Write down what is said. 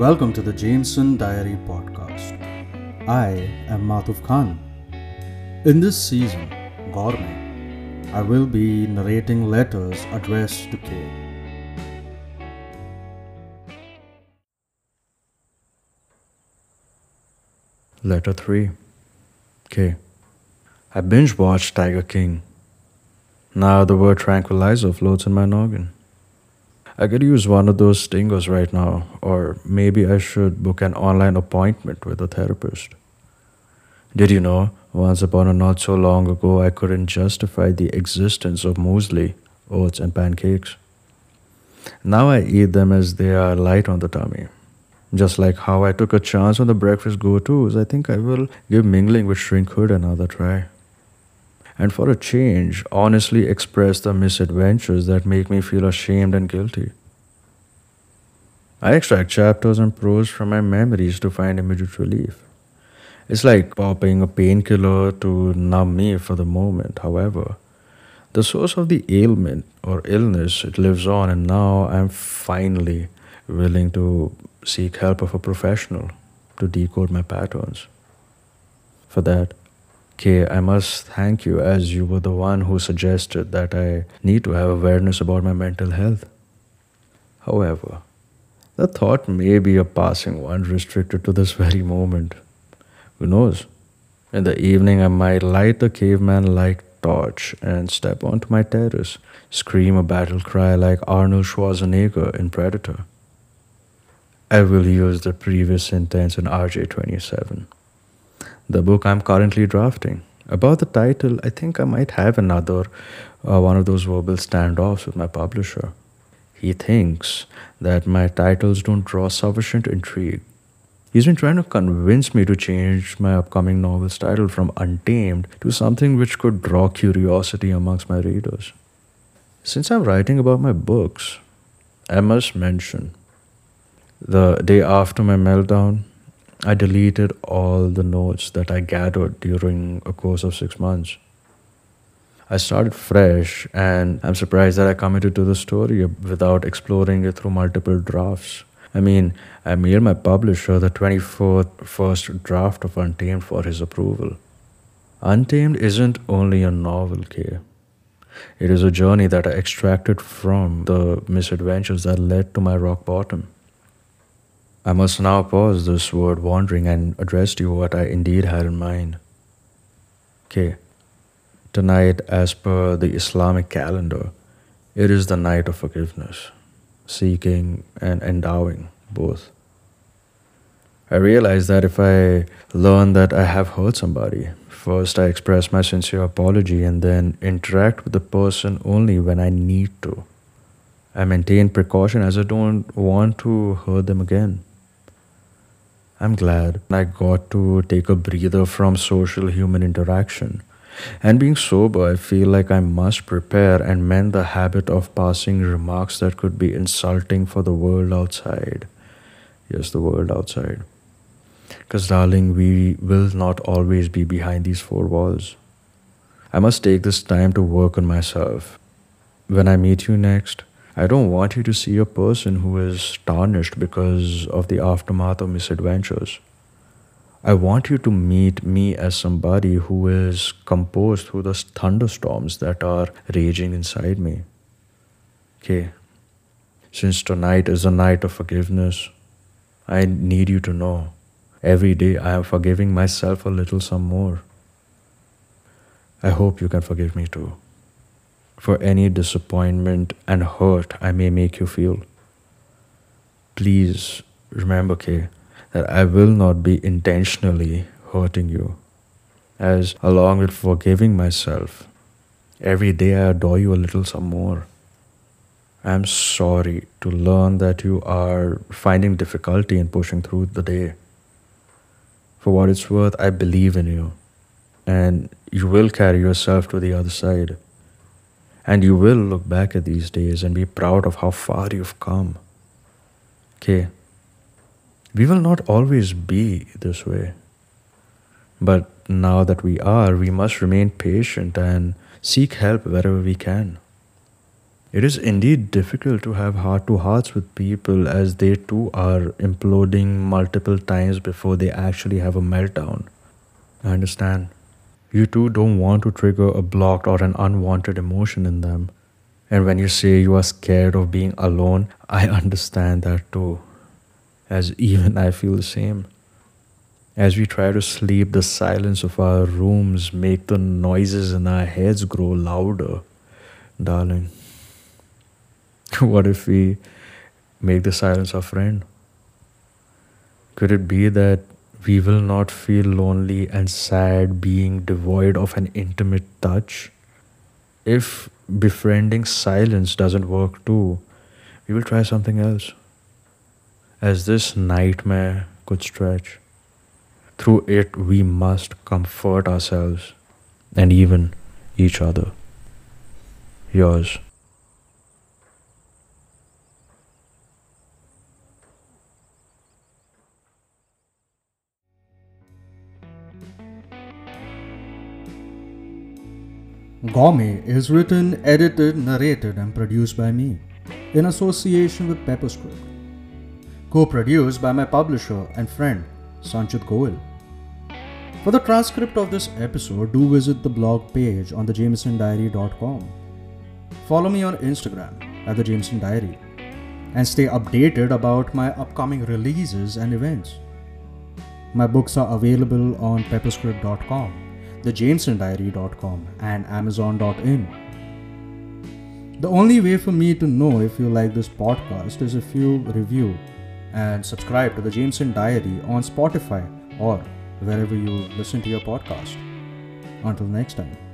Welcome to the Jameson Diary podcast. I am Matuf Khan. In this season, Gourmet, I will be narrating letters addressed to K. Letter 3 K. I binge watched Tiger King. Now the word tranquilizer floats in my noggin. I could use one of those stingers right now, or maybe I should book an online appointment with a therapist. Did you know, once upon a not so long ago, I couldn't justify the existence of muesli, oats, and pancakes. Now I eat them as they are light on the tummy. Just like how I took a chance on the breakfast go tos, I think I will give mingling with shrinkhood another try. And for a change, honestly express the misadventures that make me feel ashamed and guilty. I extract chapters and prose from my memories to find immediate relief. It's like popping a painkiller to numb me for the moment. However, the source of the ailment or illness it lives on, and now I'm finally willing to seek help of a professional to decode my patterns. For that, K, I must thank you as you were the one who suggested that I need to have awareness about my mental health. However, the thought may be a passing one restricted to this very moment. Who knows? In the evening, I might light the caveman like torch and step onto my terrace, scream a battle cry like Arnold Schwarzenegger in Predator. I will use the previous sentence in RJ27. The book I'm currently drafting. About the title, I think I might have another uh, one of those verbal standoffs with my publisher. He thinks that my titles don't draw sufficient intrigue. He's been trying to convince me to change my upcoming novel's title from Untamed to something which could draw curiosity amongst my readers. Since I'm writing about my books, I must mention the day after my meltdown, I deleted all the notes that I gathered during a course of six months. I started fresh, and I'm surprised that I committed to the story without exploring it through multiple drafts. I mean, I mailed my publisher the 24th first draft of Untamed for his approval. Untamed isn't only a novel, K. It is a journey that I extracted from the misadventures that led to my rock bottom. I must now pause this word wandering and address to you what I indeed had in mind. Okay. Tonight, as per the Islamic calendar, it is the night of forgiveness, seeking and endowing both. I realize that if I learn that I have hurt somebody, first I express my sincere apology and then interact with the person only when I need to. I maintain precaution as I don't want to hurt them again. I'm glad I got to take a breather from social human interaction. And being sober, I feel like I must prepare and mend the habit of passing remarks that could be insulting for the world outside. Yes, the world outside. Because, darling, we will not always be behind these four walls. I must take this time to work on myself. When I meet you next, I don't want you to see a person who is tarnished because of the aftermath of misadventures. I want you to meet me as somebody who is composed through the thunderstorms that are raging inside me. Okay, since tonight is a night of forgiveness, I need you to know every day I am forgiving myself a little some more. I hope you can forgive me too for any disappointment and hurt I may make you feel. Please remember, K, that I will not be intentionally hurting you, as along with forgiving myself, every day I adore you a little some more. I am sorry to learn that you are finding difficulty in pushing through the day. For what it's worth, I believe in you, and you will carry yourself to the other side. And you will look back at these days and be proud of how far you've come. Okay. We will not always be this way. But now that we are, we must remain patient and seek help wherever we can. It is indeed difficult to have heart to hearts with people as they too are imploding multiple times before they actually have a meltdown. I understand. You too don't want to trigger a blocked or an unwanted emotion in them. And when you say you are scared of being alone, I understand that too. As even I feel the same. As we try to sleep, the silence of our rooms make the noises in our heads grow louder. Darling, what if we make the silence our friend? Could it be that we will not feel lonely and sad being devoid of an intimate touch? If befriending silence doesn't work too, we will try something else. As this nightmare could stretch, through it we must comfort ourselves and even each other. Yours. Gourmet is written, edited, narrated, and produced by me in association with Pepperscript. Co produced by my publisher and friend, Sanchit Goel. For the transcript of this episode, do visit the blog page on thejamesondiary.com. Follow me on Instagram at the Jameson Diary and stay updated about my upcoming releases and events. My books are available on pepperscript.com thejamesondiary.com, and amazon.in. The only way for me to know if you like this podcast is if you review and subscribe to the Jameson Diary on Spotify or wherever you listen to your podcast. Until next time.